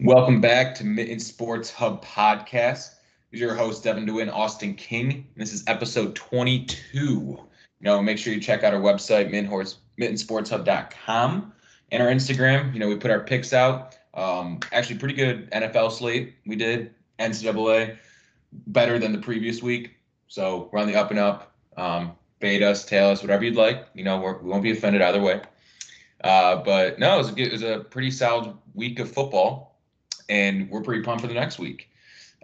Welcome back to Mitten Sports Hub podcast. This is your host, Devin DeWin, Austin King. This is episode 22. You know, make sure you check out our website, mittensportshub.com, and our Instagram. You know, we put our picks out. Um, actually, pretty good NFL slate we did. NCAA, better than the previous week. So we're on the up and up. Um, bait us, tail us, whatever you'd like. You know, we're, we won't be offended either way. Uh, but no, it was, a, it was a pretty solid week of football, and we're pretty pumped for the next week.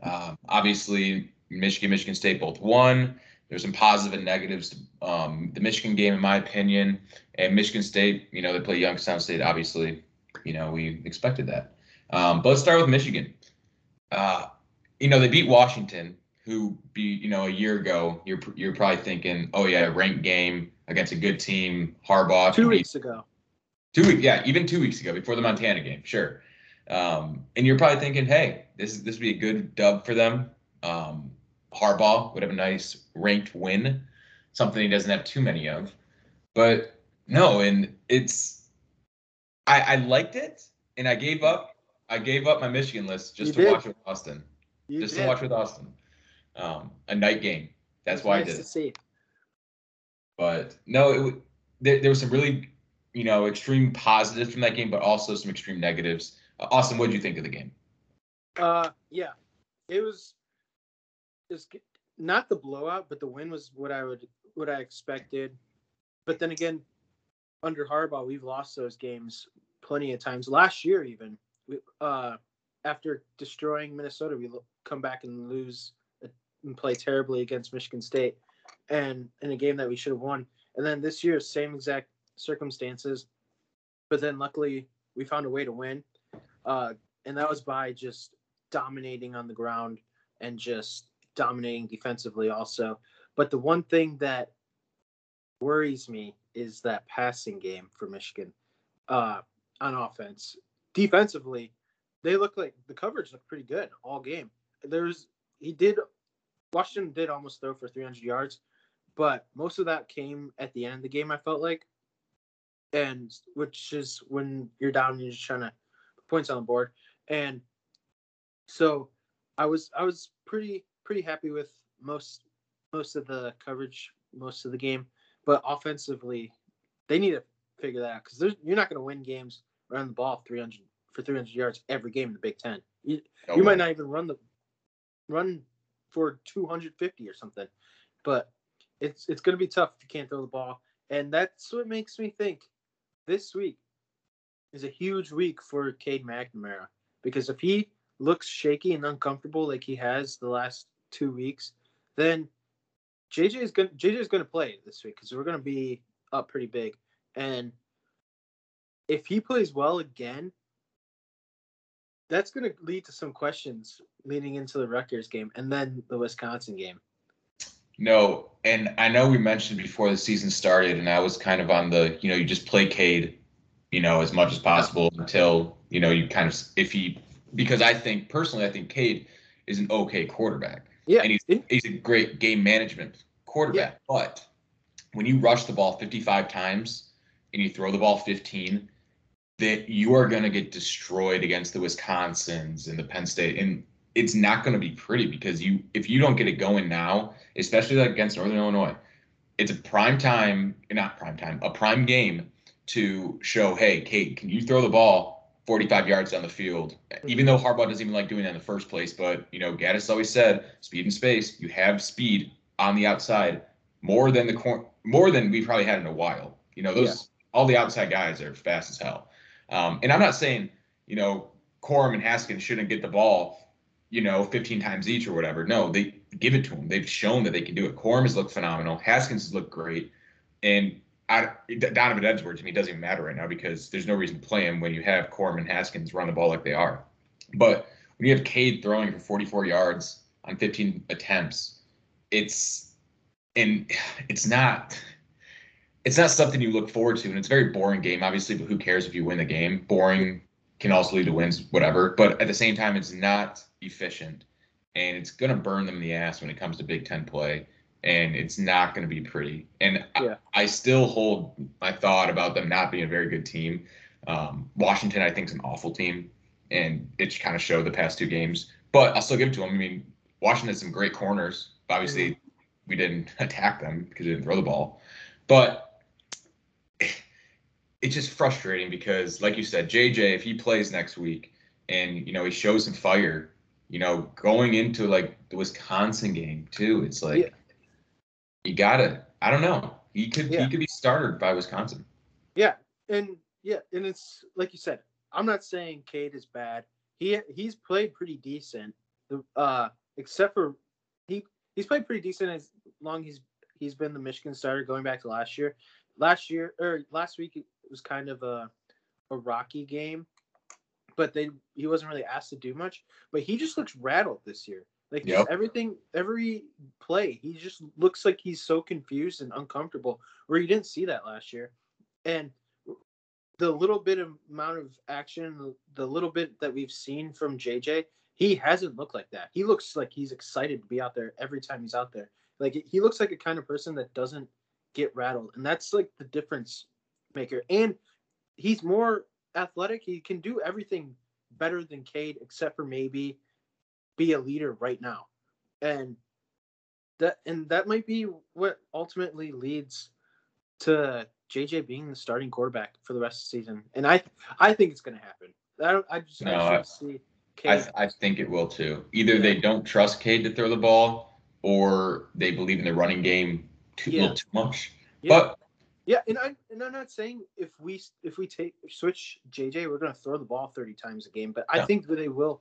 Uh, obviously, Michigan, Michigan State both won. There's some positive and negatives to um, the Michigan game, in my opinion. And Michigan State, you know, they play Youngstown State. Obviously, you know, we expected that. Um, but let's start with Michigan. Uh, you know, they beat Washington, who beat, you know, a year ago. You're you're probably thinking, oh yeah, a ranked game against a good team. Harbaugh. Two weeks ago. Two weeks, yeah, even two weeks ago before the Montana game, sure. Um, and you're probably thinking, hey, this is this would be a good dub for them. Um, Harbaugh would have a nice ranked win, something he doesn't have too many of. But no, and it's I, I liked it, and I gave up. I gave up my Michigan list just You to did. watch with Austin, You just did. to watch with Austin. Um, a night game. That's why nice I did to it. see. But no, it there, there was some really, you know, extreme positives from that game, but also some extreme negatives. Austin, what did you think of the game? Uh, yeah, it was. G- not the blowout, but the win was what I would what I expected. But then again, under Harbaugh, we've lost those games plenty of times. Last year, even we, uh, after destroying Minnesota, we come back and lose uh, and play terribly against Michigan State, and in a game that we should have won. And then this year, same exact circumstances, but then luckily we found a way to win, uh, and that was by just dominating on the ground and just dominating defensively also. But the one thing that worries me is that passing game for Michigan uh, on offense. Defensively, they look like the coverage looked pretty good all game. There's he did Washington did almost throw for 300 yards, but most of that came at the end of the game. I felt like, and which is when you're down, you're just trying to points on the board, and so I was I was pretty pretty happy with most most of the coverage most of the game, but offensively, they need to figure that out because you're not going to win games running the ball 300 for 300 yards every game in the Big Ten. You, No you might not even run the run for 250 or something, but it's it's going to be tough if you can't throw the ball, and that's what makes me think this week is a huge week for Cade McNamara because if he looks shaky and uncomfortable like he has the last two weeks, then JJ is going JJ is going to play this week because we're going to be up pretty big, and if he plays well again, that's going to lead to some questions leading into the Rutgers game and then the Wisconsin game. No, and I know we mentioned before the season started, and I was kind of on the, you know, you just play Cade, you know, as much as possible until, you know, you kind of, if he, because I think, personally, I think Cade is an okay quarterback. Yeah, And he's, he's a great game management quarterback. But when you rush the ball 55 times and you throw the ball 15, that you are going to get destroyed against the Wisconsins and the Penn State. And it's not going to be pretty because you, if you don't get it going now, especially against Northern Illinois, it's a prime time, not prime time, a prime game to show, hey, Cade, can you throw the ball 45 yards down the field? Even though Harbaugh doesn't even like doing that in the first place, but you know, Gattis always said, speed and space. You have speed on the outside more than the cor- more than we've probably had in a while. You know, those all the outside guys are fast as hell. Um, and I'm not saying, you know, Corum and Haskins shouldn't get the ball, you know, 15 times each or whatever. No, they give it to them. They've shown that they can do it. Corum has looked phenomenal. Haskins has looked great. And I, Donovan Edwards, I mean, it doesn't even matter right now because there's no reason to play him when you have Corum and Haskins run the ball like they are. But when you have Cade throwing for 44 yards on 15 attempts, it's and it's not it's not something you look forward to, and it's a very boring game, obviously. But who cares if you win the game? Boring can also lead to wins, whatever. But at the same time, it's not efficient, and it's gonna burn them in the ass when it comes to Big Ten play, and it's not gonna be pretty. And Yeah. I, I still hold my thought about them not being a very good team. Um, Washington, I think, is an awful team, and it kind of showed the past two games. But I'll still give it to them. I mean, Washington has some great corners. Obviously, mm-hmm. we didn't attack them because we didn't throw the ball, but it's just frustrating because, like you said, JJ, if he plays next week and you know he shows some fire, you know, going into like the Wisconsin game too, it's like yeah. You got it. I don't know. He could yeah. he could be started by Wisconsin. Yeah, and yeah, and it's like you said. I'm not saying Cade is bad. He he's played pretty decent. The Uh, except for he he's played pretty decent as long he's he's been the Michigan starter going back to last year. Last year or last week it was kind of a a rocky game, but they he wasn't really asked to do much. But he just looks rattled this year. Like yep. everything, every play, he just looks like he's so confused and uncomfortable. Where you didn't see that last year, and the little bit of amount of action, the little bit that we've seen from JJ, he hasn't looked like that. He looks like he's excited to be out there every time he's out there. Like he looks like a kind of person that doesn't get rattled, and that's like the difference maker. And he's more athletic. He can do everything better than Cade, except for maybe be a leader right now. And that and that might be what ultimately leads to JJ being the starting quarterback for the rest of the season. And I I think it's going to happen. I don't. I just, no, I, see. I, I think it will too. Either yeah. they don't trust Cade to throw the ball, or they believe in the running game too yeah. little too much. Yeah. But yeah, and I and I'm not saying if we if we take switch JJ, we're going to throw the ball 30 times a game, but I think that they will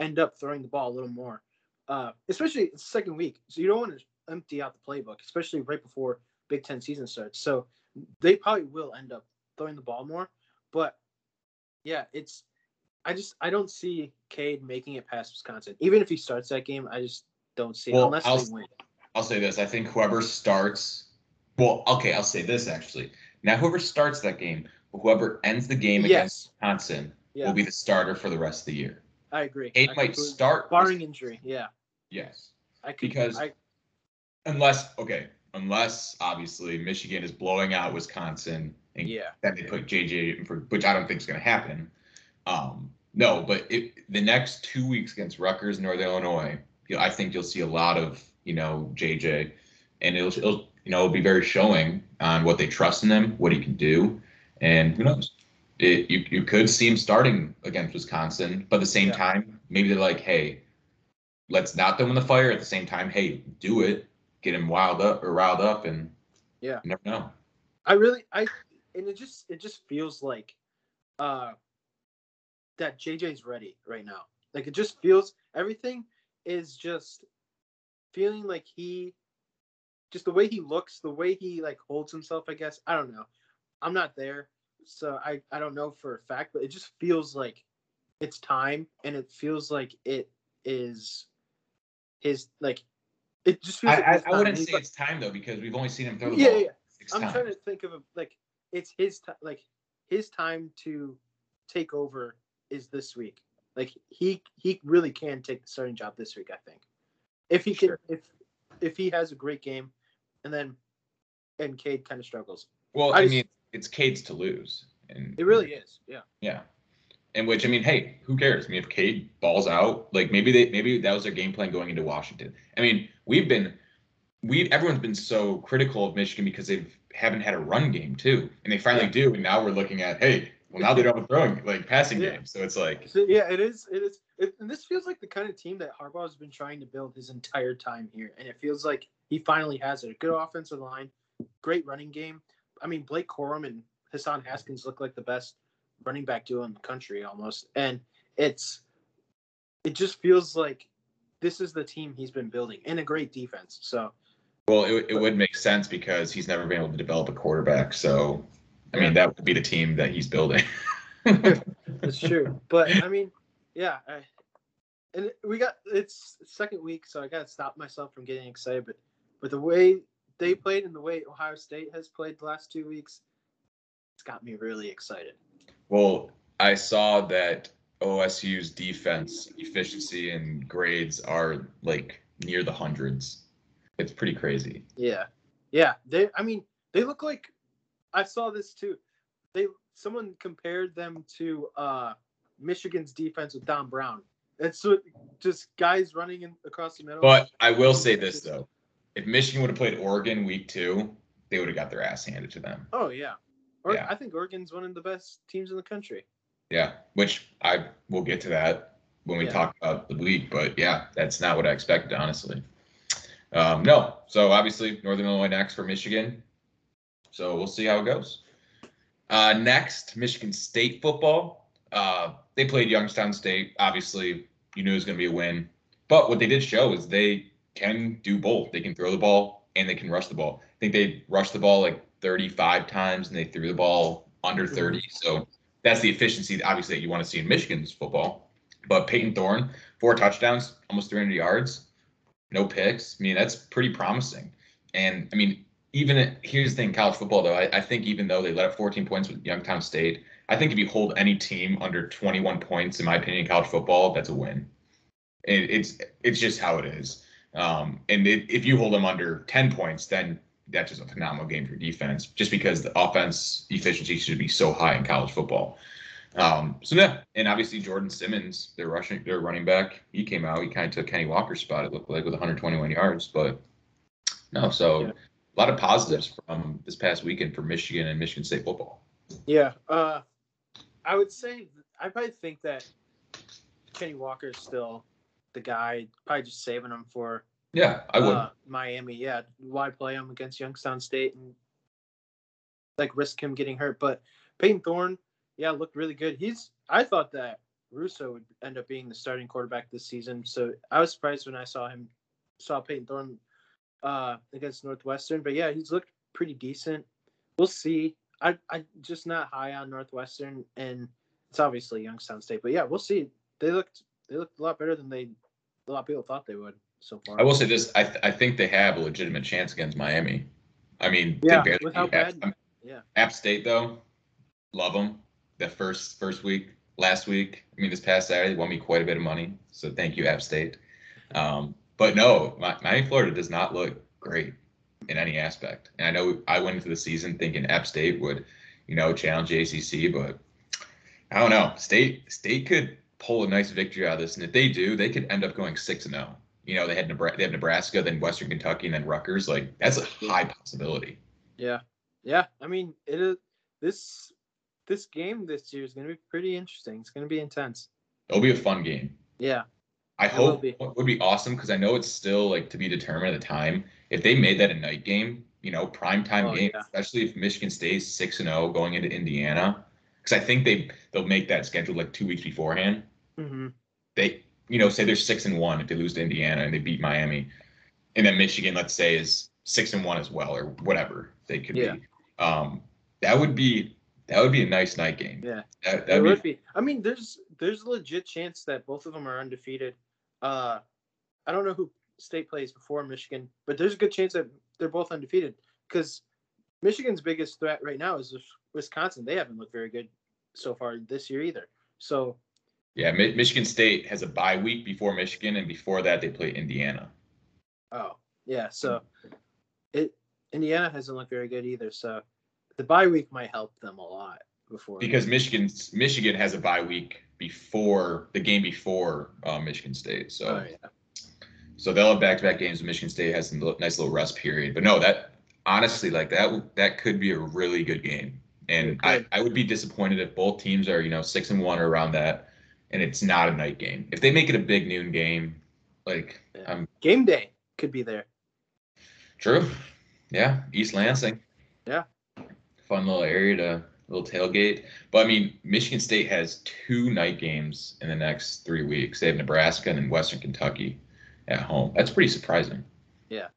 end up throwing the ball a little more, uh, especially the second week. So you don't want to empty out the playbook, especially right before Big Ten season starts. So they probably will end up throwing the ball more. But yeah, it's I just I don't see Cade making it past Wisconsin. Even if he starts that game, I just don't see well, it unless I'll, they win. I'll say this. I think whoever starts well, okay, I'll say this actually. Now whoever starts that game, whoever ends the game yes. against Wisconsin yeah. will be the starter for the rest of the year. I agree. Cade might start barring injury. Yeah. Yes. I could, because I, unless okay, unless obviously Michigan is blowing out Wisconsin and yeah. then they put JJ for which I don't think is going to happen. Um, no, but it, the next two weeks against Rutgers, Northern Illinois, you know, I think you'll see a lot of you know JJ, and it'll, it'll you know it'll be very showing on what they trust in him, what he can do, and who knows. It, you, you could see him starting against Wisconsin, but at the same yeah. time, maybe they're like, hey, let's not throw him in the fire. At the same time, hey, do it get him wild up or riled up, and yeah, you never know. I really, I, and it just, it just feels like, uh, that JJ's ready right now. Like it just feels everything is just feeling like he, just the way he looks, the way he like holds himself. I guess I don't know. I'm not there, so I I don't know for a fact, but it just feels like it's time, and it feels like it is his like it just feels. I, like I, I wouldn't say it's time though because we've only seen him throw the yeah, ball. Yeah, I'm times. trying to think of a, like it's his time. Like his time to take over is this week. Like he he really can take the starting job this week. I think if he sure. can if if he has a great game, and then and Cade kind of struggles. Well, I, I mean, it's Cade's to lose, and it really is. Yeah. Yeah. In which I mean, hey, who cares? I mean, if Cade balls out, like maybe they maybe that was their game plan going into Washington. I mean, we've been we everyone's been so critical of Michigan because they haven't had a run game too, and they finally yeah. do, and now we're looking at hey, well now they don't have a throwing like passing yeah. game, so it's like so, yeah, it is, it is, it, and this feels like the kind of team that Harbaugh has been trying to build his entire time here, and it feels like he finally has it. A good offensive line, great running game. I mean, Blake Corum and Hassan Haskins look like the best running back duo in the country almost. And it's it just feels like this is the team he's been building and a great defense. So well, it, it would make sense because he's never been able to develop a quarterback. So, I mean, that would be the team that he's building. That's true. But I mean, yeah, I, and we got it's second week, so I got to stop myself from getting excited. But but the way they played and the way Ohio State has played the last two weeks, it's got me really excited. Well, I saw that OSU's defense efficiency and grades are like near the hundreds. It's pretty crazy. Yeah. Yeah. They I mean, they look like I saw this too. They someone compared them to uh Michigan's defense with Don Brown. It's just guys running in, across the middle. But I will say this though, if Michigan would have played Oregon week two, they would have got their ass handed to them. Oh yeah. Or, Yeah. I think Oregon's one of the best teams in the country. Yeah, which I will get to that when we Yeah. talk about the week. But yeah, that's not what I expected, honestly. Um, no, so obviously Northern Illinois next for Michigan. So we'll see how it goes. Uh, next, Michigan State football. Uh, they played Youngstown State. Obviously, you knew it was going to be a win. But what they did show is they can do both. They can throw the ball and they can rush the ball. I think they rushed the ball like 35 times and they threw the ball under mm-hmm. 30. So that's the efficiency, obviously, that you want to see in Michigan's football. But Payton Thorne, four touchdowns, almost 300 yards, no picks. I mean, that's pretty promising. And I mean, even at, here's the thing, college football though. I, I think even though they let up 14 points with Youngstown State, I think if you hold any team under 21 points, in my opinion, in college football, that's a win. It, it's it's just how it is. Um, and it, if you hold them under 10 points, then that's just a phenomenal game for defense. Just because the offense efficiency should be so high in college football. Um, so yeah, and obviously Jordan Simmons, their rushing, their running back, he came out. He kind of took Kenny Walker's spot. It looked like with 121 yards, but no. So Yeah. a lot of positives from this past weekend for Michigan and Michigan State football. Yeah. Uh, I would say I probably think that Kenny Walker is still the guy. Probably just saving him for Yeah, I would. uh, Miami. Yeah. Why play him against Youngstown State and like risk him getting hurt? But Payton Thorne, yeah, looked really good. He's. I thought that Russo would end up being the starting quarterback this season. So I was surprised when I saw him saw Payton Thorne uh, against Northwestern. But yeah, he's looked pretty decent. We'll see. I I just not high on Northwestern, and it's obviously Youngstown State. But yeah, we'll see. They looked they looked a lot better than they a lot of people thought they would so far. I will say this: I th- I think they have a legitimate chance against Miami. I mean, Yeah, they barely with how beat App, bad- yeah. App State though, love them. The first first week, last week, I mean, this past Saturday, won me quite a bit of money. So thank you, App State. Um, but no, Mi- Miami, Florida does not look great in any aspect. And I know I went into the season thinking App State would, you know, challenge the ACC, but I don't know. State State could pull a nice victory out of this, and if they do, they could end up going six and zero. You know, they had Nebraska, they have Nebraska, then Western Kentucky, and then Rutgers. Like that's a high possibility. Yeah, yeah. I mean, it is this this game this year is going to be pretty interesting. It's going to be intense. It'll be a fun game. Yeah, I hope be. would be awesome because I know it's still like to be determined at the time. If they made that a night game, you know, prime time Oh, game, yeah. especially if Michigan stays six and zero going into Indiana, because I think they they'll make that schedule like two weeks beforehand. Hmm They you know say they're six and one if they lose to Indiana and they beat Miami, and then Michigan let's say is six and one as well or whatever they could Yeah. be. Um, that would be that would be a nice night game. yeah. That, It that'd would be be. I mean, there's there's a legit chance that both of them are undefeated. Uh, I don't know who State plays before Michigan, but there's a good chance that they're both undefeated because Michigan's biggest threat right now is Wisconsin. They haven't looked very good so far this year either. So yeah. Mi- Michigan State has a bye week before Michigan, and before that they play Indiana. Oh, yeah. So it Indiana hasn't looked very good either. So the bye week might help them a lot before because Michigan's Michigan has a bye week before the game before uh, Michigan State, so Oh, yeah. so they'll have back-to-back games. Michigan State has a nice little rest period, but no, that honestly, like that, that could be a really good game, and I. I would be disappointed if both teams are you know six and one or around that, and it's not a night game. If they make it a big noon game, like Yeah. um, game day could be there. true, yeah, East Lansing, Yeah. fun little area to little tailgate. But I mean, Michigan State has two night games in the next three weeks. They have Nebraska and then Western Kentucky at home. That's pretty surprising. Yeah.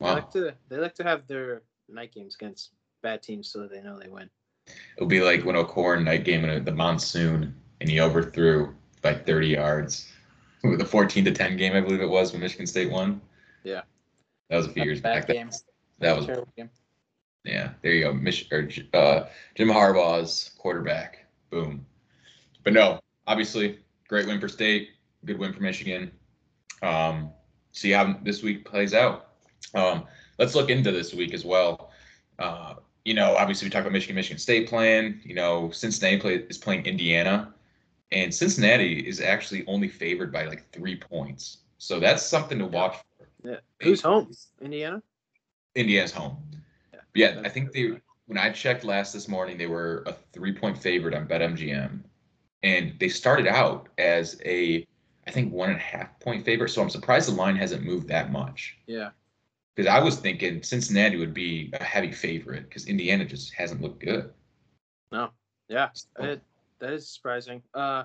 They like to they like to have their night games against bad teams so that they know they win. It'll be like when O'Korn night game in the monsoon and he overthrew by 30 yards with a 14 to 10 game, I believe it was when Michigan State won. Yeah. That was a few years back. game. That was game. Yeah, there you go. Mich- or, uh, Jim Harbaugh's quarterback. Boom. But no, obviously, great win for State. Good win for Michigan. Um, see how this week plays out. Um, let's look into this week as well. Uh, you know, obviously, we talk about Michigan, Michigan State playing. You know, Cincinnati play, is playing Indiana. And Cincinnati is actually only favored by like three points. So that's something to watch for. Yeah. Who's home? Indiana. Indiana's home. Yeah, Yeah, I think they when I checked last this morning, they were a three point favorite on BetMGM, and they started out as a I think one and a half point favorite. So I'm surprised the line hasn't moved that much Yeah. because I was thinking Cincinnati would be a heavy favorite because Indiana just hasn't looked good. No. Yeah. So, It, that is surprising. Uh,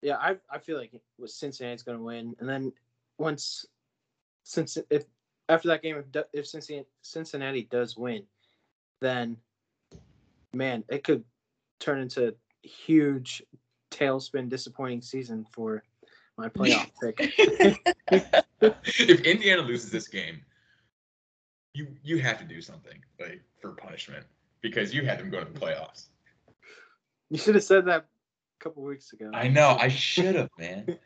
yeah, I I feel like was Cincinnati's going to win, and then once since if after that game if if Cincinnati Cincinnati does win, then man, it could turn into a huge tailspin, disappointing season for my playoff pick. if Indiana loses this game, you you have to do something like for punishment because you had them go to the playoffs. You should have said that a couple weeks ago. I know. I should have, man.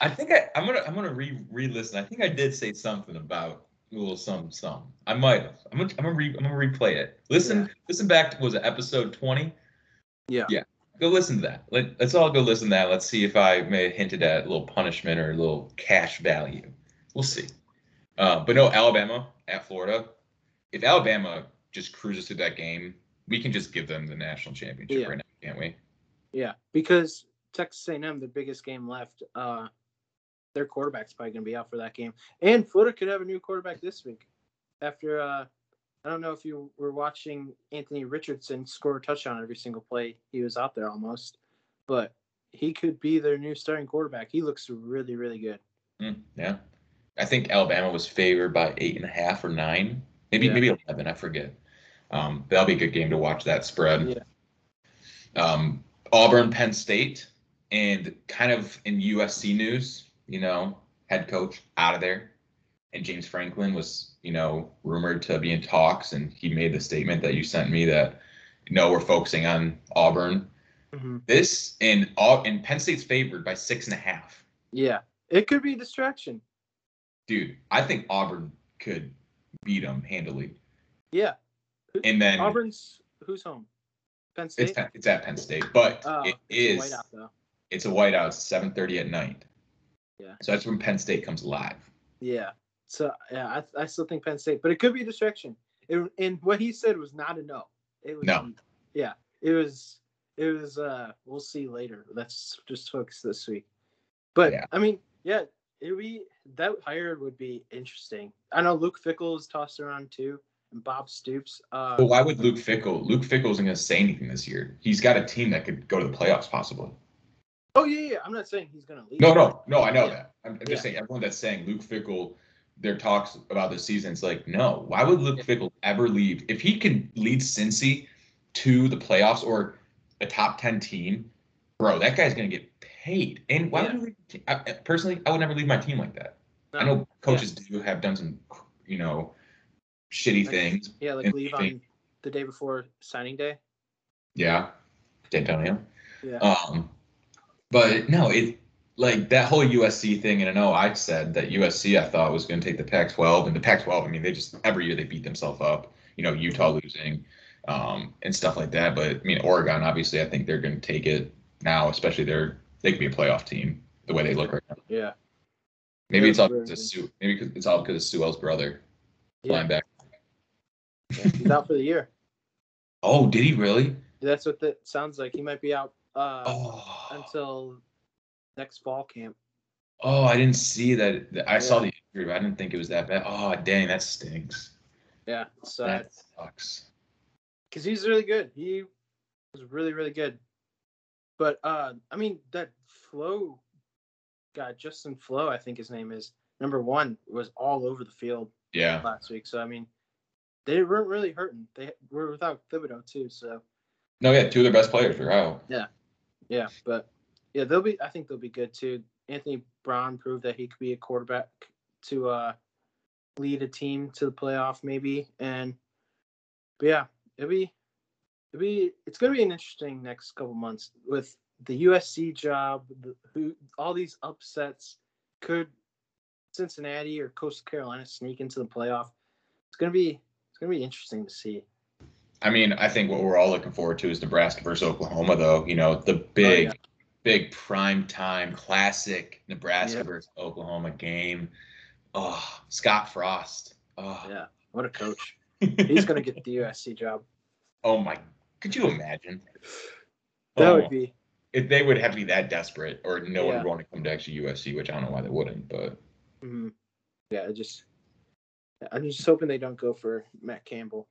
I think I, I'm gonna I'm gonna re re-listen. I think I did say something about a little some some. I might have. I'm gonna I'm gonna, re, I'm gonna replay it. Listen Yeah. listen back to was it episode 20? Yeah. Yeah. Go listen to that. Let, let's all go listen to that. Let's see if I may have hinted at a little punishment or a little cash value. We'll see. Uh, but no, Alabama at Florida. If Alabama just cruises through that game, we can just give them the national championship Yeah. right now, can't we? Yeah, because Texas A&M, the biggest game left, uh, their quarterback's probably going to be out for that game, and Florida could have a new quarterback this week. After uh, I don't know if you were watching Anthony Richardson score a touchdown every single play he was out there almost, but he could be their new starting quarterback. He looks really, really good. Mm, yeah. I think Alabama was favored by eight and a half or nine, maybe Yeah. maybe eleven. I forget. Um, that'll be a good game to watch that spread. Um, Auburn, Penn State, and kind of in USC news, you know, head coach out of there, and James Franklin was, you know, rumored to be in talks, and he made the statement that you sent me that, no, we're focusing on Auburn. Mhm. This and all and Penn State's favored by six and a half. Yeah, it could be a distraction. dude, I think Auburn could beat them handily. Yeah, And then Auburn's who's home? Penn State. it's Penn- it's at Penn State, but Oh, it it's is. A whiteout, it's a whiteout. It's seven thirty at night. Yeah. So that's when Penn State comes live. Yeah. So yeah, I, I still think Penn State, but it could be a distraction. It, and what he said was not a no. It was No. Yeah, it was. It was. Uh, we'll see later. Let's just focus this week. But Yeah. I mean, yeah, it would be that hire would be interesting. I know Luke Fickell is tossed around too, and Bob Stoops. Uh, But why would Luke Fickell? Luke Fickell isn't going to say anything this year. He's got a team that could go to the playoffs possibly. oh yeah, yeah. I'm not saying he's gonna leave. No, no, no. I know Yeah. that. I'm, I'm just Yeah. saying everyone that's saying Luke Fickell, their talks about the season, it's like no. Why would Luke. Fickell ever leave? If he can lead Cincy to the playoffs or a top ten team, bro, that guy's going to get paid. And why Yeah. would you leave? I, personally, I would never leave my team like that. I know coaches do have done some, you know, shitty Like- things. Yeah, like leave on the day before signing day. Yeah, D'Antonio. Yeah. Um, but no, it like that whole USC thing, and I know I said that USC I thought was going to take the Pac-12, and the Pac-12, I mean, they just every year they beat themselves up. You know, Utah losing, um, and stuff like that. But I mean, Oregon, obviously, I think they're going to take it now, especially they're they could be a playoff team the way they look right now. Yeah. Maybe Yeah, it's all because of. Sue. Maybe it's all because of Sewell's brother, Yeah. linebacker. Yeah. He's out for the year. Oh, did he really? That's what that sounds like. He might be out uh, Oh, until next fall camp. oh, I didn't see that. I saw the injury, but I didn't think it was that bad. Oh, dang, that stinks. Yeah, so That sucks. because he's really good. He was really really good. But uh, I mean that flow guy, Justin Flowe, I think his name is number one, was all over the field Yeah. last week. So I mean, they weren't really hurting. They were without Thibodeaux too. So No, yeah, two of their best players were out. Yeah, yeah, but yeah, they'll be. I think they'll be good too. Anthony Brown proved that he could be a quarterback to uh, lead a team to the playoff, maybe. And but yeah, it'll be it'll be it's gonna be an interesting next couple months with the USC job, the, who all these upsets could Cincinnati or Coastal Carolina sneak into the playoff. It's gonna be it's gonna be interesting to see. I mean, I think what we're all looking forward to is Nebraska versus Oklahoma, though. You know, the big, Oh, yeah. big prime time classic Nebraska Yeah. versus Oklahoma game. Oh, Scott Frost. Oh, Yeah, what a coach. He's gonna get the USC job. oh my, could you imagine? That Oh, would be if they would have to be that desperate, or no one would want to come to actually USC, which I don't know why they wouldn't, but mhm. yeah. it Just I'm just hoping they don't go for Matt Campbell.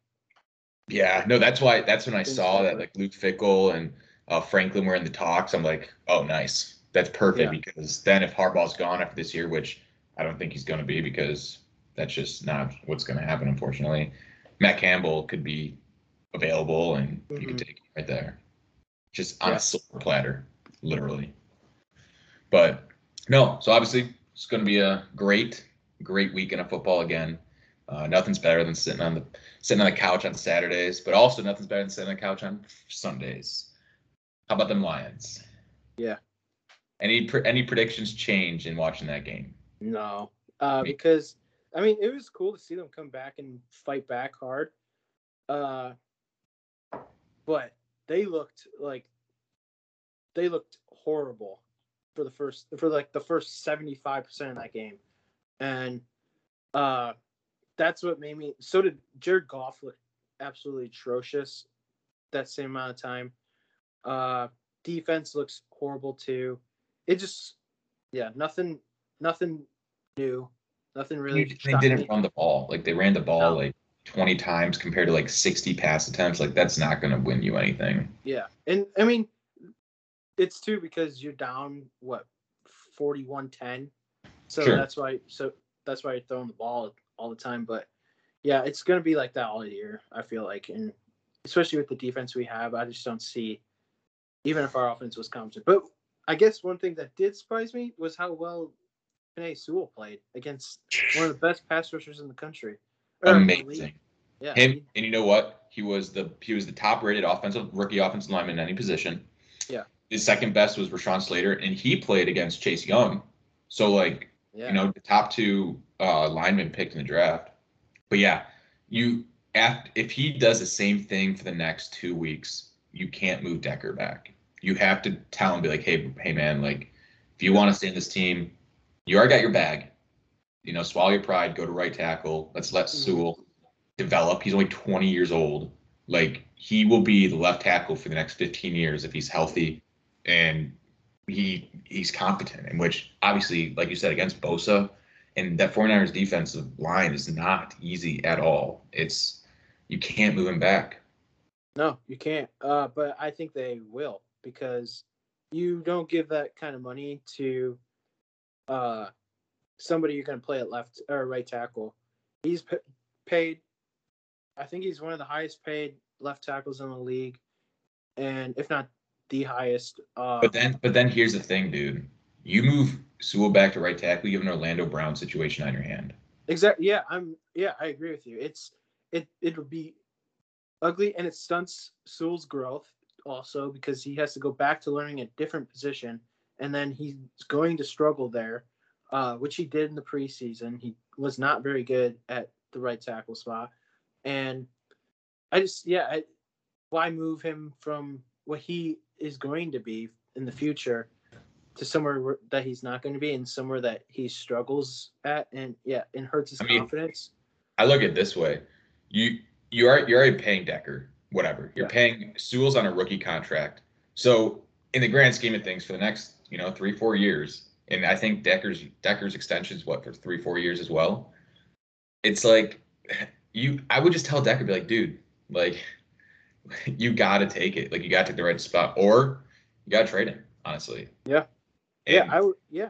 yeah, no, that's why. That's when I saw that like Luke Fickell and uh, Franklin were in the talks. I'm like, oh, nice. That's perfect Yeah. because then if Harbaugh's gone after this year, which I don't think he's going to be because that's just not what's going to happen, unfortunately. Matt Campbell could be available and you could take him right there, just on Yeah. a silver platter, literally. But no, so obviously it's going to be a great, great weekend of football again. Uh, nothing's better than sitting on the sitting on the couch on Saturdays, but also nothing's better than sitting on the couch on Sundays. How about them Lions? Yeah. Any any predictions change in watching that game? No, uh, because I mean it was cool to see them come back and fight back hard. Uh, but they looked like they looked horrible for the first for like the first seventy five percent of that game, and uh, that's what made me. So did Jared Goff look absolutely atrocious that same amount of time. Uh, defense looks horrible too. It just yeah nothing nothing new, nothing really. they didn't me. run the ball. Like they ran the ball No. like 20 times compared to like 60 pass attempts. Like that's not going to win you anything. Yeah, and I mean, it's too because you're down what 41-10. so Sure. that's why. So that's why you're throwing the ball all the time. But yeah, it's gonna be like that all year. I feel like, and especially with the defense we have, I just don't see. Even if our offense was competent, but I guess one thing that did surprise me was how well Penei Sewell played against one of the best pass rushers in the country. Amazing. Yeah, Him and you know what? He was the he was the top rated offensive rookie offensive lineman in any position. Yeah. His second best was Rashawn Slater, and he played against Chase Young. So like yeah, you know the top two uh, linemen picked in the draft. But yeah, you after, if he does the same thing for the next two weeks, you can't move Decker back. You have to tell him, be like, hey, hey man, like if you want to stay in this team, you already got your bag. You know, swallow your pride, go to right tackle. Let's let Mhm. Sewell develop. He's only 20 years old. Like he will be the left tackle for the next 15 years if he's healthy and he he's competent. In which obviously, like you said, against Bosa and that 49ers defensive line is not easy at all. It's you can't move him back. No, you can't. Uh, but I think they will because you don't give that kind of money to uh, somebody you're going to play at left or right tackle. He's p- paid. I think he's one of the highest paid left tackles in the league, and if not the highest. Uh, But then but then here's the thing, dude. You move Sewell back to right tackle, you have an Orlando Brown situation on your hand. Exactly. Yeah, I'm. Yeah, I agree with you. It's it. It'll be ugly, and it stunts Sewell's growth also because he has to go back to learning a different position, and then he's going to struggle there, uh, which he did in the preseason. He was not very good at the right tackle spot, and I just yeah, I, why move him from what he is going to be in the future to somewhere that he's not going to be and somewhere that he struggles at and yeah and hurts his I mean, confidence I look at it this way. You you are you're already paying Decker, whatever. You're Yeah. paying Sewell's on a rookie contract. So in the grand scheme of things, for the next, you know, three, four years, and I think Decker's Decker's extension is what for three, four years as well. It's like you I would just tell Decker, be like, dude, like you gotta take it. Like you gotta take the right spot. Or you gotta trade him, honestly. Yeah. And yeah i would yeah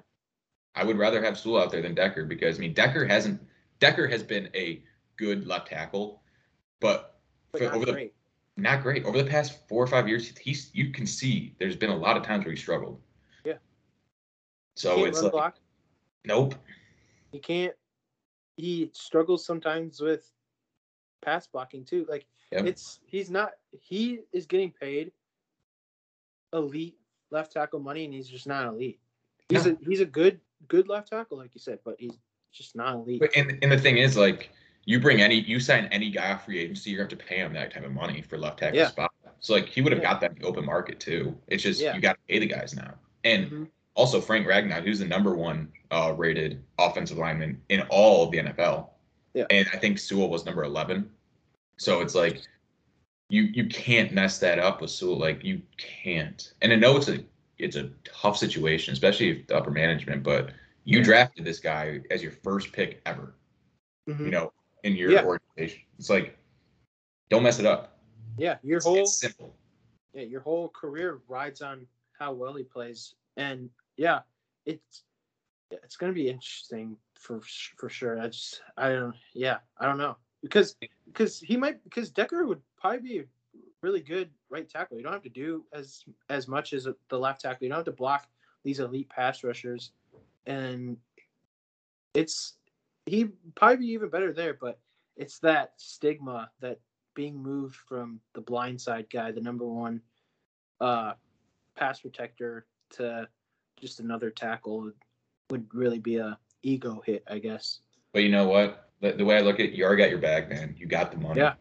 I would rather have Sewell out there than Decker because I mean Decker hasn't Decker has been a good left tackle, but, but over the great. not great over the past four or five years. He's you can see there's been a lot of times where he struggled. Yeah. So it's like block nope. he can't he struggles sometimes with pass blocking too like Yep. it's he's not he is getting paid elite left tackle money and he's just not elite he's No. a he's a good good left tackle like you said but he's just not elite But and and the thing is like you bring any you sign any guy off free agency, you're gonna have to pay him that type of money for left tackle Yeah. spot. So like he would have Yeah. got that in the open market too. It's just Yeah. you got to pay the guys now. And Mhm. also Frank Ragnow, who's the number one uh, rated offensive lineman in all of the NFL. Yeah. And I think Sewell was number 11. So it's like you you can't mess that up with Sewell. Like you can't. And I know it's a it's a tough situation, especially if the upper management, but you Yeah. drafted this guy as your first pick ever, Mhm. you know, in your Yeah. organization. It's like don't mess it up. Yeah, your It's, whole it's simple. yeah, your whole career rides on how well he plays, and yeah, it's it's going to be interesting for for sure. I just I don't yeah I don't know because because he might because Decker would probably be really good right tackle. You don't have to do as as much as the left tackle. You don't have to block these elite pass rushers, and it's he probably be even better there. But it's that stigma that being moved from the blindside guy, the number one uh, pass protector, to just another tackle would really be a ego hit, I guess. But you know what? The, the way I look at it, you already got your bag, man. You got the money. Yeah.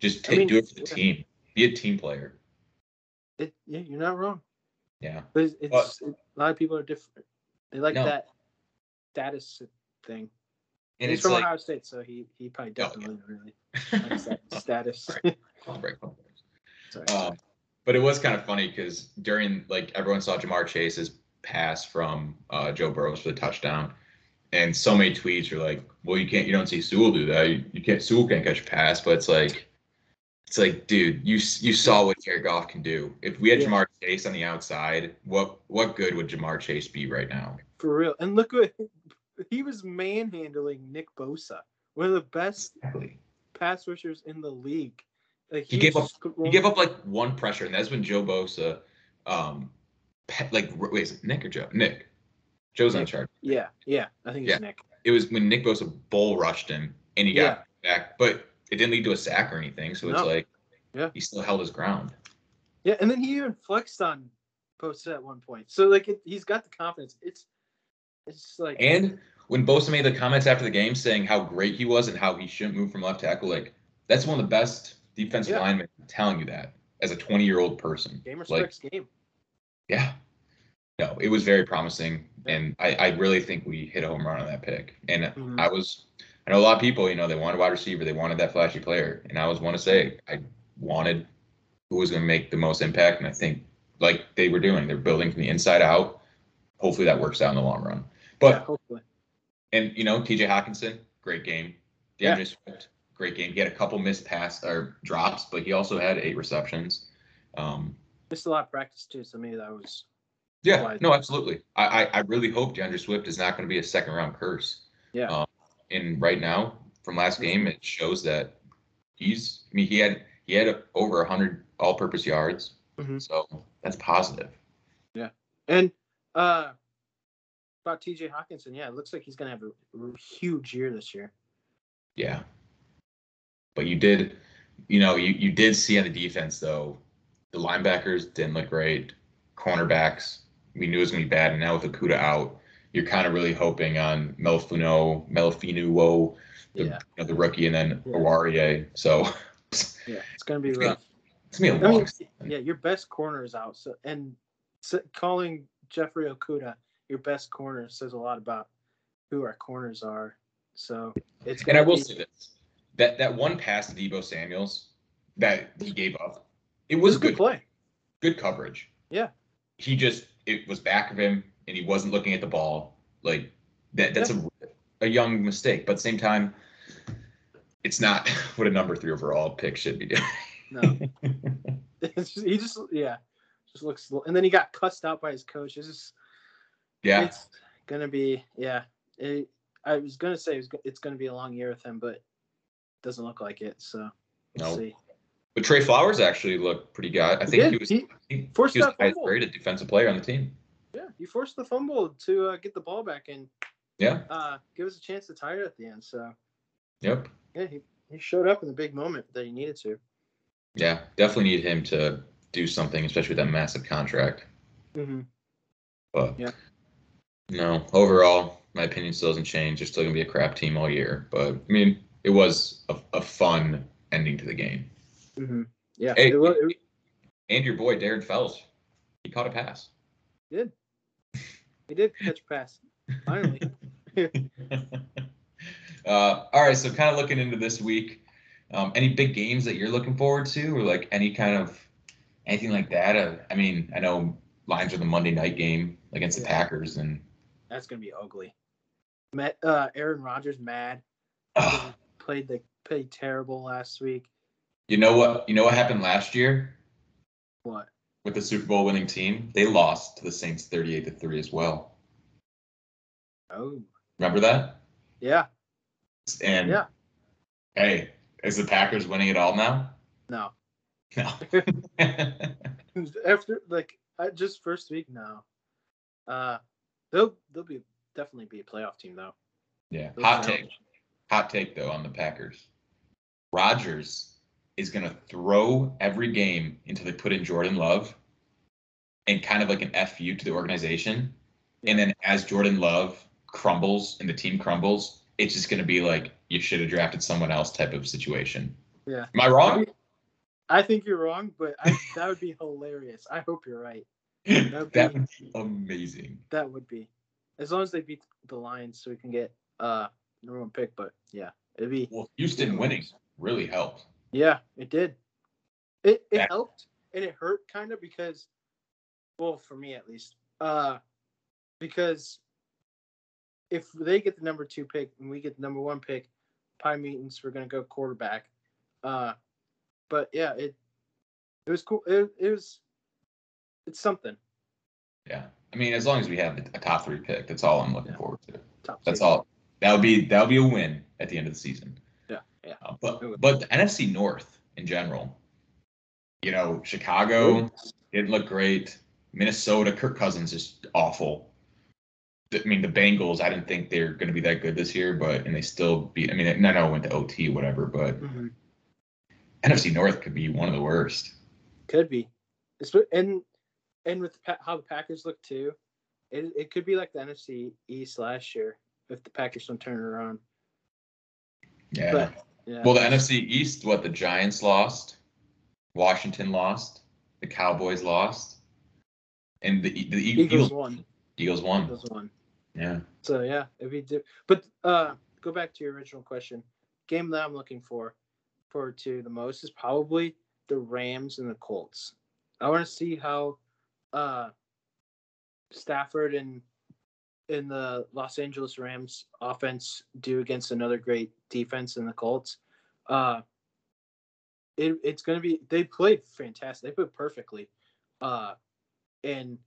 Just I mean, do it for the yeah. team. Be a team player. It, yeah, you're not wrong. Yeah. But it's, it's a lot of people are different. They like No. that status thing. And He's it's from like Ohio State, so he he probably Oh, yeah. really likes that status. Pump break, pump break. Sorry. Um, but it was kind of funny because during like everyone saw Ja'Marr Chase's pass from uh, Joe Burrows for the touchdown, and so many tweets are like, "Well, you can't, you don't see Sewell do that. You, you can't, Sewell can't catch a pass." But it's like, it's like, dude, you you saw what Jared Goff can do. If we had Yeah. Ja'Marr Chase on the outside, what what good would Ja'Marr Chase be right now? For real. And look what he was manhandling Nick Bosa, one of the best Exactly. pass rushers in the league. Like He gave up- He gave up like one pressure, and that's when Joe Bosa, um, like wait, is it Nick or Joe? Nick. Joe's on Nick. charge. Yeah, yeah. I think it's Yeah. Nick. it was when Nick Bosa bull rushed him and he Yeah. got back, but it didn't lead to a sack or anything. So it's No. like, Yeah. he still held his ground. Yeah, and then he even flexed on Bosa at one point. So like it, he's got the confidence. It's it's like And when Bosa made the comments after the game saying how great he was and how he shouldn't move from left tackle, like that's one of the best defensive Yeah. linemen telling you that as a 20 year old person. game Like, respects game. yeah. No, it was very promising, and I, I really think we hit a home run on that pick. And Mhm. I was, I know a lot of people, you know, they wanted wide receiver, they wanted that flashy player, and I was want to say I wanted who was going to make the most impact, and I think like they were doing, they're building from the inside out. Hopefully that works out in the long run. But yeah, hopefully. and you know, T.J. Hockenson, great game. Yeah. Swift, great game. He had a couple missed pass or drops, but he also had eight receptions. Um, Missed a lot of practice too, so maybe that was Yeah, Why- no, absolutely. I, I, I really hope D'Andre Swift is not going to be a second round curse. Yeah. Um, and right now, from last game, it shows that he's. I mean, he had he had over hundred all purpose yards, Mhm. so that's positive. Yeah, and uh about TJ Hockenson, yeah, it looks like he's gonna have a huge year this year. Yeah. But you did, you know, you you did see on the defense though, the linebackers didn't look great. Cornerbacks, we knew it was going to be bad, and now with Okudah out, you're kind of really hoping on Melfino, Melfinuo, the Yeah. you know, the rookie, and then Yeah. Awarie. So Yeah, it's gonna be rough. it's gonna be a I long. mean, yeah, your best corner is out. So and so calling Jeffrey Okudah your best corner says a lot about who our corners are. So it's and I will be- say this: that that one pass to Deebo Samuels that he gave up, it it was was a good good, play. good coverage. Yeah. He just it was back of him, and he wasn't looking at the ball. Like that. That's a a young mistake, but at the same time, it's not what a number three overall pick should be doing. No, it's just, he just yeah, just looks. And then he got cussed out by his coach. It's just yeah, it's gonna be yeah. It, I was gonna say it's, gonna be a long year with him, but it doesn't look like it. So we'll No. see. But Trey Flowers actually looked pretty good. I think did. he was He- he, forced he was the highest defensive player on the team. Yeah, he forced the fumble to uh, get the ball back and Yeah. uh, give us a chance to tie it at the end. So Yep. yeah, he, he showed up in the big moment that he needed to. Yeah. Definitely need him to do something, especially with that massive contract. Mm-hmm. But Yeah. no, overall, my opinion still doesn't change. They're still gonna be a crap team all year. But I mean, it was a, a fun ending to the game. Mm-hmm. Yeah, Hey, it it and your boy Darren Fells, he caught a pass. did. He did catch a pass. Finally. uh, all right, so kind of looking into this week, um, any big games that you're looking forward to, or like any kind of anything like that? Uh, I mean, I know Lions are the Monday night game against the Packers, and That's gonna be ugly. Met, uh, Aaron Rodgers mad. Played the played terrible last week. You know what? You know what happened last year What? with the Super Bowl winning team? They lost to the Saints 38 to three as well. Oh, Remember that? yeah. And Yeah. hey, is the Packers winning it all now? No. No. After like I, just first week, now. Uh, they'll they'll be definitely be a playoff team though. yeah. They'll Hot take. Hot take though on the Packers. Rodgers is gonna throw every game until they put in Jordan Love and kind of like an FU to the organization. And then as Jordan Love crumbles and the team crumbles, it's just gonna be like you should have drafted someone else type of situation. Yeah. Am I wrong? I think you're wrong, but I, that would be hilarious. I hope you're right. That'd that be- would be amazing. That would be, as long as they beat the Lions, so we can get uh number one pick. But yeah, it'd be Well, Houston winning really helped. Yeah, it did. It it That- helped and it hurt kind of because, well, for me at least, uh, because if they get the number two pick and we get the number one pick, pie meetings we're gonna go quarterback. Uh, but yeah, it it was cool. It, it was it's something. Yeah. I mean, as long as we have a top three pick, that's all I'm looking Yeah. forward to. Top That's all. That would be that would be a win at the end of the season. Yeah, yeah. Uh, but but the NFC North in general, you know, Chicago didn't look great. Minnesota, Kirk Cousins is awful. I mean, the Bengals, I didn't think they're going to be that good this year, but and they still beat. I mean, no, no, it went to OT, whatever. But Mhm. NFC North could be one of the worst. Could be, Espe- and and with the how the Packers look too, it it could be like the NFC East last year if the Packers don't turn it around. Yeah. But yeah, Well, the NFC East, what the Giants lost, Washington lost, the Cowboys lost, and the the Eagles Eagles won. Eagles won. Eagles won. Yeah. So yeah, it'd be. Di- but uh, go back to your original question. Game that I'm looking for forward to the most is probably the Rams and the Colts. I want to see how uh, Stafford and in the Los Angeles Rams offense do against another great defense in the Colts. Uh, it, it's going to be they played fantastic. They played perfectly uh, in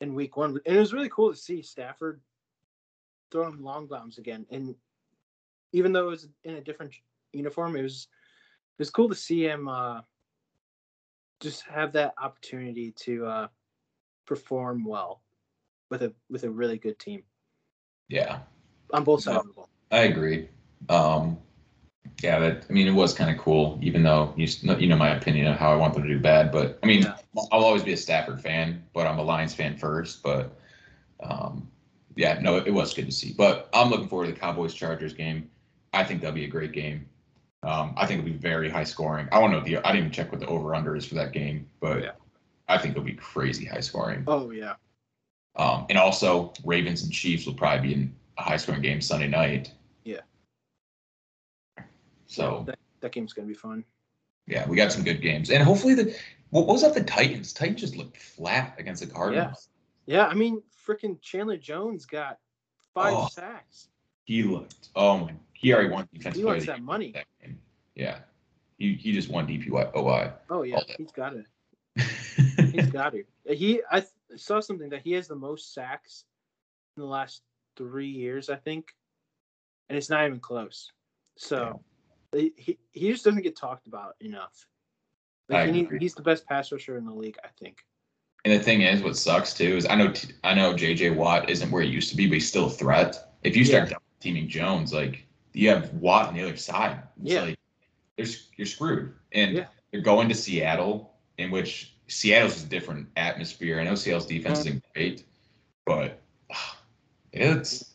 in week one, and it was really cool to see Stafford throwing long bombs again. And even though it was in a different uniform, it was it was cool to see him uh, just have that opportunity to uh, perform well with a with a really good team Yeah. on both sides of the ball. I agree. Um, yeah, that I mean, it was kind of cool, even though you you know my opinion of how I want them to do bad. But I mean, Yeah. I'll always be a Stafford fan, but I'm a Lions fan first. But um, yeah, no, it was good to see. But I'm looking forward to the Cowboys Chargers game. I think that'll be a great game. Um, I think it'll be very high scoring. I don't know the. I didn't even check what the over under is for that game, but Yeah. I think it'll be crazy high scoring. Oh yeah, Um, and also Ravens and Chiefs will probably be in a high scoring game Sunday night. Yeah. So that, that game's gonna be fun. yeah, we got some good games, and hopefully the what was up the Titans? Titans just looked flat against the Cardinals. Yeah, yeah I mean, freaking Chandler Jones got five Oh. sacks. He looked. Oh my! He already won defensive He wants that money. that. Yeah, he he just won DPOY. Oh yeah, he's got it. He's got it. He I th- saw something that he has the most sacks in the last three years, I think, and it's not even close. So he he he just doesn't get talked about enough. Like he he's the best pass rusher in the league, I think. And the thing is, what sucks too is I know T- I know JJ Watt isn't where he used to be, but he's still a threat. If you start double teaming Jones, like you have Watt on the other side, it's Yeah. like there's you're screwed. And Yeah. they're going to Seattle, in which Seattle's is a different atmosphere. I know Seattle's defense isn't great, but it's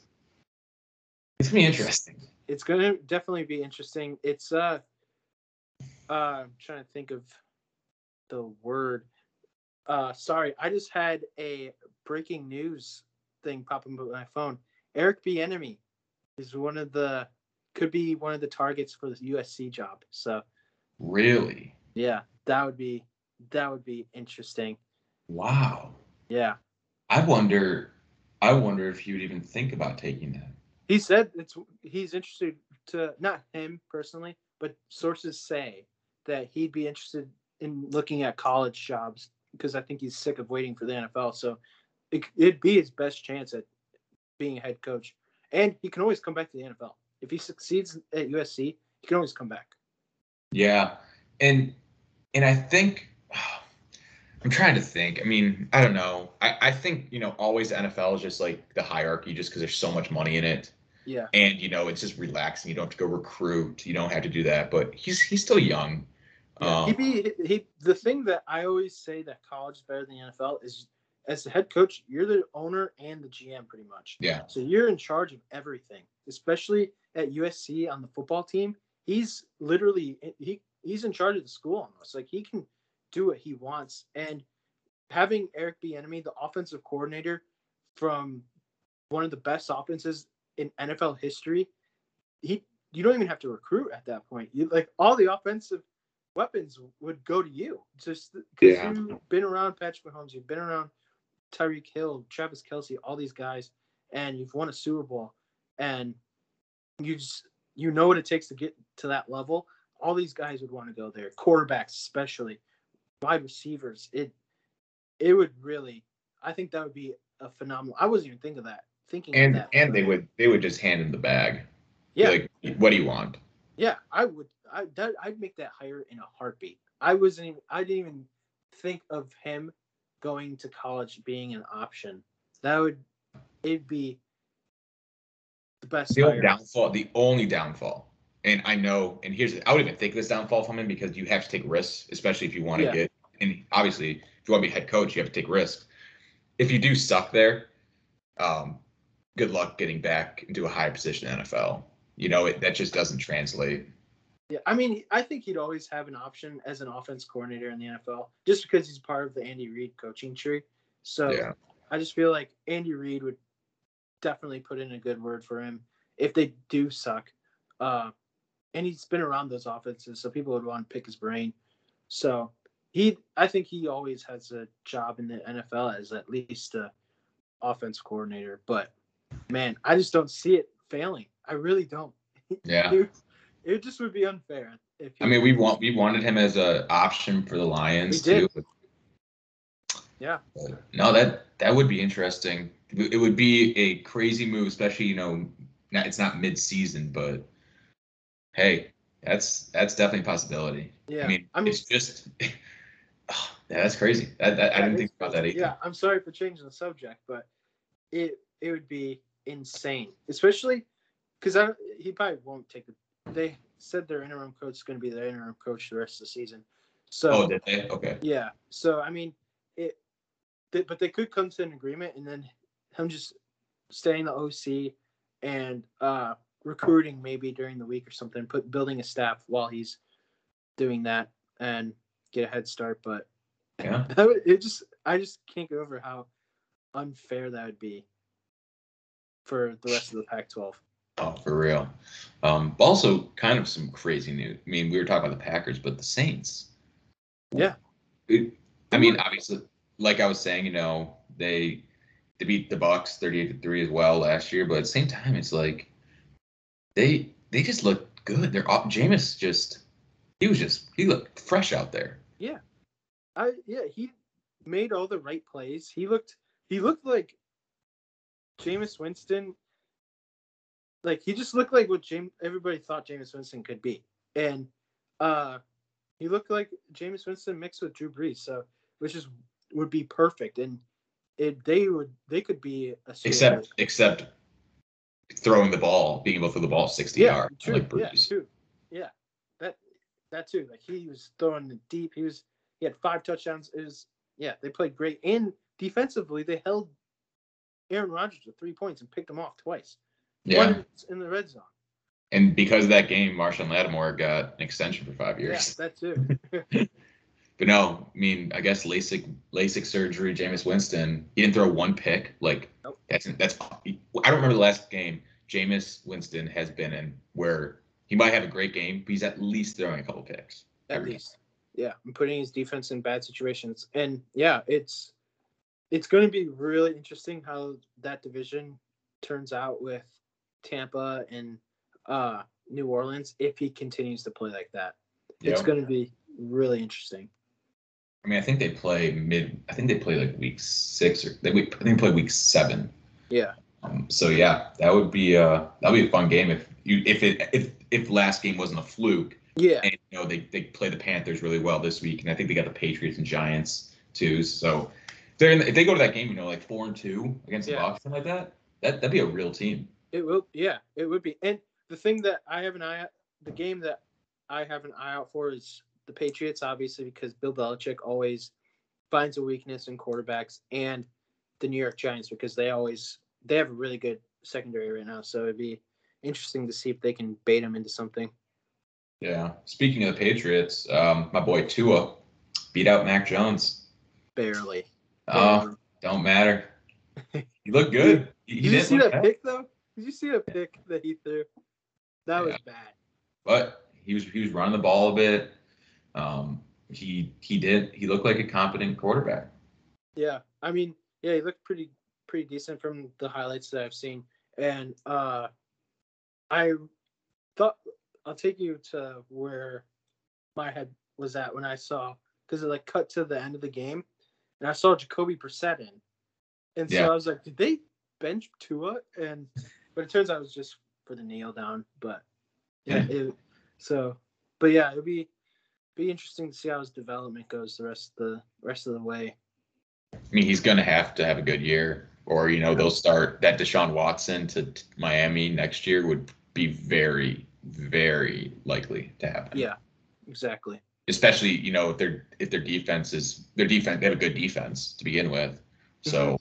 it's gonna be interesting. It's gonna definitely be interesting. It's uh, uh I'm trying to think of the word. Uh, sorry, I just had a breaking news thing popping up on my phone. Eric Bieniemy is one of the could be one of the targets for the USC job. So Really? yeah, that would be that would be interesting. Wow. Yeah. I wonder. I wonder if he would even think about taking that. He said it's he's interested to not him personally, but sources say that he'd be interested in looking at college jobs because I think he's sick of waiting for the NFL. So it, it'd be his best chance at being a head coach, and he can always come back to the NFL if he succeeds at USC. He can always come back. Yeah, and and I think I'm trying to think. I mean, I don't know. I I think you know always NFL is just like the hierarchy, just because there's so much money in it, Yeah, and you know it's just relaxing. You don't have to go recruit. You don't have to do that. But he's he's still young. Yeah, Um, he'd be he. The thing that I always say that college is better than the NFL is, as the head coach, you're the owner and the GM pretty much. yeah, So you're in charge of everything, especially at USC on the football team. He's literally he he's in charge of the school almost. Like he can do what he wants. And having Eric Bieniemy, the offensive coordinator from one of the best offenses in NFL history, he you don't even have to recruit at that point. You like all the offensive weapons would go to you just because Yeah. you've been around Patrick Mahomes, you've been around Tyreek Hill, Travis Kelce, all these guys, and you've won a Super Bowl, and you just you know what it takes to get to that level. All these guys would want to go there, quarterbacks especially, wide receivers. It it would really, I think that would be a phenomenal. I wasn't even thinking of that. Thinking and of that. and they would they would just hand him the bag. Yeah, Like, what do you want? Yeah, I would. I that, I'd make that hire in a heartbeat. I wasn't. Even, I didn't even think of him going to college being an option. That would. It'd be the best. The only downfall, the only downfall, and I know, and here's, I would even think this downfall from him because you have to take risks, especially if you want to Yeah. get, and obviously, if you want to be head coach, you have to take risks. If you do suck there, um, good luck getting back into a higher position in NFL. You know, it, that just doesn't translate. Yeah, I mean, I think he'd always have an option as an offense coordinator in the NFL, just because he's part of the Andy Reid coaching tree. So Yeah. I just feel like Andy Reid would definitely put in a good word for him if they do suck. Uh, and he's been around those offenses, so people would want to pick his brain. So he, I think he always has a job in the NFL as at least a offense coordinator. But man, I just don't see it failing. I really don't. Yeah. It, it just would be unfair if. I mean, we want we wanted him as a option for the Lions too. Yeah. But no, that that would be interesting. It would be a crazy move, especially you know, not, it's not mid season, but hey, that's that's definitely a possibility. Yeah, I mean, I mean, it's just yeah, that's crazy. That, I Yeah, didn't think about that either. Yeah, I'm sorry for changing the subject, but it it would be insane, especially because I he probably won't take the. They said their interim coach is going to be their interim coach the rest of the season. So Oh, did they? Okay. yeah, so I mean it, they, but they could come to an agreement and then him just staying the OC and uh recruiting maybe during the week or something, put building a staff while he's doing that and get a head start. But Yeah. would, it just I just can't get over how unfair that would be for the rest of the Pac-12. Oh, for real. Um, also, kind of some crazy news. I mean, we were talking about the Packers, but the Saints. Yeah. It, I mean, obviously, like I was saying, you know, they they beat the Bucks thirty-eight to three as well last year, but at the same time, it's like they they just look good. They're all, Jameis just he was just he looked fresh out there. I yeah, he made all the right plays. He looked he looked like Jameis Winston. Like he just looked like what James everybody thought Jameis Winston could be, and uh, he looked like Jameis Winston mixed with Drew Brees, so which is would be perfect, and it they would they could be a Except except throwing the ball, being able to throw the ball sixty yeah, yards, true, like yeah, true, yeah, that too. Like he was throwing it deep. He was he had five touchdowns. It was yeah, they played great, and defensively they held Aaron Rodgers to three points and picked him off twice. Yeah. In the red zone. And because of that game, Marshon Lattimore got an extension for five Yeah, years. that too. But But no, I mean, I guess LASIK LASIK surgery, Jameis Winston, he didn't throw one pick. Like Nope. that's that's. I don't remember the last game Jameis Winston has been in where he might have a great game, but he's at least throwing a couple picks. at every game. least. Yeah, and putting his defense in bad situations. And yeah, it's it's going to be really interesting how that division turns out with Tampa and uh New Orleans if he continues to play like that. It's going to be really interesting. I mean, I think they play mid. I think they play like week six or they. I think they play week seven. Yeah. Um, so yeah, that would be uh that would be a fun game if you if it if if last game wasn't a fluke Yeah. and you know they they play the Panthers really well this week and I think they got the Patriots and Giants too. So if they're in the, if they go to that game, you know, like four and two against the Yeah. Bucks, something like that, that that'd be a real team. It will yeah, it would be. And the thing that I have an eye out the game that I have an eye out for is the Patriots, obviously, because Bill Belichick always finds a weakness in quarterbacks and the New York Giants because they always they have a really good secondary right now. So it'd be interesting to see if they can bait him into something. Yeah. Speaking of the Patriots, um, my boy Tua beat out Mac Jones. Barely. Oh, don't matter. He looked good. He, he Did you see that bad. pick though? Did you see that pick that he threw? That was bad. but he was he was running the ball a bit. Um, he he did he looked like a competent quarterback. Yeah, I mean, yeah, he looked pretty pretty decent from the highlights that I've seen, and uh, I thought I'll take you to where my head was at when I saw because it like cut to the end of the game, and I saw Jacoby Brissett in, and so Yeah. I was like, did they bench Tua? And but it turns out it was just for the kneel down, but yeah, it, so but yeah, it'd be be interesting to see how his development goes the rest of the rest of the way. I mean, he's gonna have to have a good year, or you know they'll start that Deshaun Watson to Miami next year would be very very likely to happen. Yeah, exactly. especially you know if their if their defense is their defense they have a good defense to begin with. Mm-hmm. So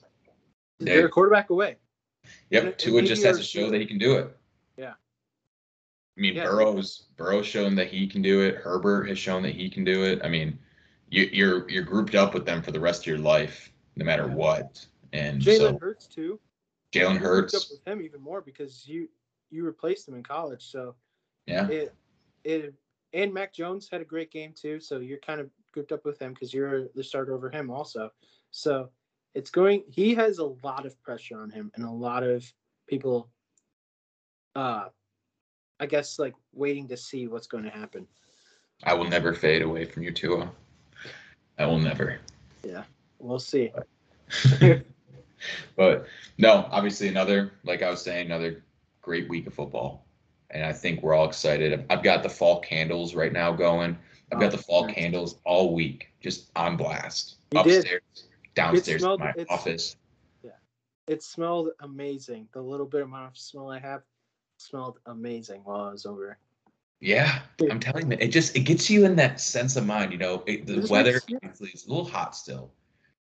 They- They're a quarterback away. Yep, And- Tua and just has to show that he can do it. Yeah. I mean, Yeah. Burrow's Burrow's shown that he can do it. Herbert has shown that he can do it. I mean, you, you're you're grouped up with them for the rest of your life, no matter Yeah. what. And Jalen so Hurts too. Jalen Hurts, up with him even more because you you replaced him in college. So yeah, it it and Mac Jones had a great game too. So you're kind of grouped up with him because you're the starter over him also. So it's going. He has a lot of pressure on him and a lot of people. Uh, I guess like waiting to see what's going to happen. I will never fade away from you, Tua. I will never. Yeah, we'll see. But no, obviously another, like I was saying, another great week of football. And I think we're all excited. I've got the fall candles right now going. I've got the oh, fall candles all week, just on blast. You did. Upstairs, downstairs in smelled- my it's- office. It smelled amazing. The little bit of smell I have smelled amazing while I was over. Yeah, I'm telling you, it just it gets you in that sense of mind. You know, it, the weather yeah. is a little hot still,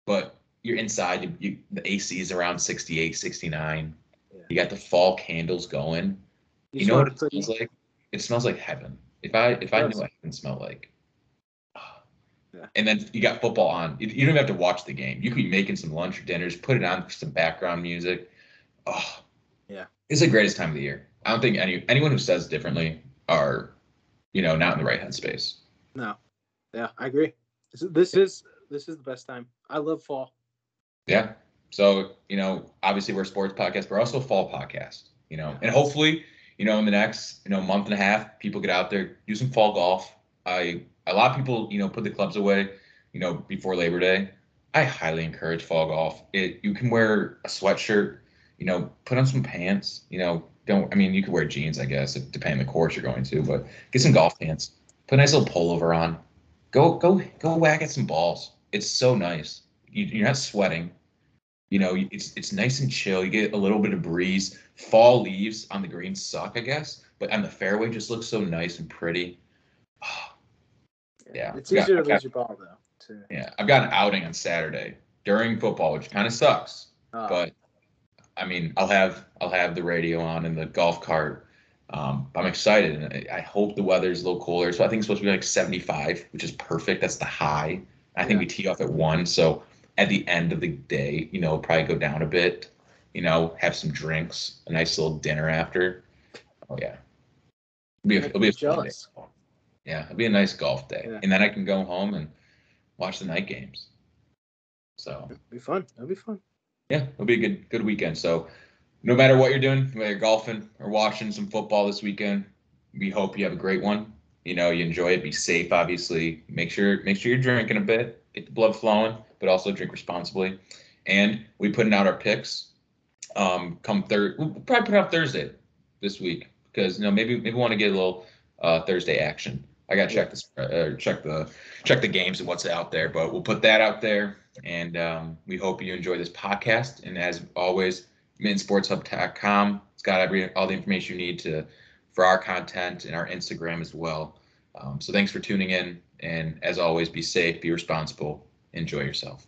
but you're inside. You, you the AC is around 68, 69. You got the fall candles going. You, just know what it put- smells like? It smells like heaven. If I if I knew what heaven smelled like. ah. Yeah. And then you got football on. You, you don't even have to watch the game. You could be making some lunch or dinners, put it on for some background music. Oh, Yeah. It's the greatest time of the year. I don't think any anyone who says differently are, you know, not in the right headspace. No, yeah, I agree. This is this is this is the best time. I love fall. Yeah. So, you know, obviously we're a sports podcast, but we're also a fall podcast, you know, and hopefully, you know, in the next, you know, month and a half, people get out there, do some fall golf. I, a lot of people, you know, put the clubs away, you know, before Labor Day. I highly encourage fall golf. It, you can wear a sweatshirt, you know, put on some pants, you know, don't, I mean, you could wear jeans, I guess, depending on the course you're going to, but get some golf pants, put a nice little pullover on, go, go, go whack at some balls. It's so nice. You, you're not sweating you know it's it's nice and chill you get a little bit of breeze fall leaves on the green suck i guess but on the fairway just looks so nice and pretty Yeah, it's yeah, easier to okay. lose your ball though. Too. yeah i've got an outing on saturday during football which kind of sucks Uh, but i mean i'll have i'll have the radio on in the golf cart Um, I'm excited, and I, I hope the weather's a little cooler. So I think it's supposed to be like 75, which is perfect. That's the high. I think Yeah. we tee off at one, so at the end of the day, you know, probably go down a bit. You know, have some drinks, a nice little dinner after. Oh yeah, it'll be a, it'll be a fun day. Yeah, it'll be a nice golf day, Yeah. and then I can go home and watch the night games. So It'll be fun. It'll be fun. yeah, it'll be a good good weekend. So no matter what you're doing, whether you're golfing or watching some football this weekend, we hope you have a great one. You know, you enjoy it. Be safe, obviously. Make sure make sure you're drinking a bit, get the blood flowing, but also drink responsibly. And we putting out our picks. Um, come third, we'll probably put out Thursday this week because you know maybe maybe want to get a little uh, Thursday action. I gotta check this, uh, check the check the games and what's out there, but we'll put that out there. And um, we hope you enjoy this podcast. And as always, minsportshub.com. It's got every all the information you need to for our content and our Instagram as well. Um, so thanks for tuning in. And as always, be safe, be responsible, enjoy yourself.